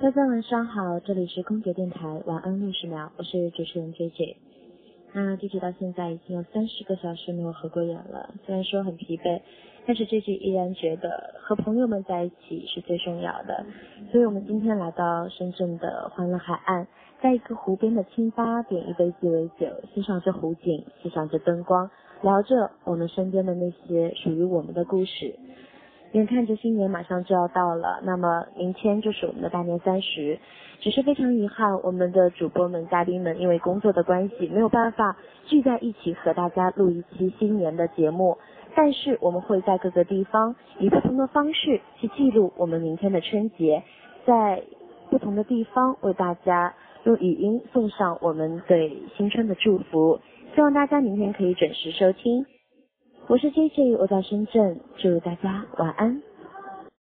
大家晚上好，这里是空姐电台晚安六十秒，我是主持人 J J。那 J J 到现在已经有三十个小时没有合过眼了，虽然说很疲惫，但是 J J 依然觉得和朋友们在一起是最重要的。所以我们今天来到深圳的欢乐海岸，在一个湖边的清吧点一杯鸡尾酒，欣赏着湖景，欣赏着灯光，聊着我们身边的那些属于我们的故事。眼看着新年马上就要到了，那么明天就是我们的大年三十。只是非常遗憾，我们的主播们、嘉宾们因为工作的关系，没有办法聚在一起和大家录一期新年的节目。但是我们会在各个地方以不同的方式去记录我们明天的春节，在不同的地方为大家用语音送上我们对新春的祝福。希望大家明天可以准时收听。我是 J J，我在深圳，祝大家晚安。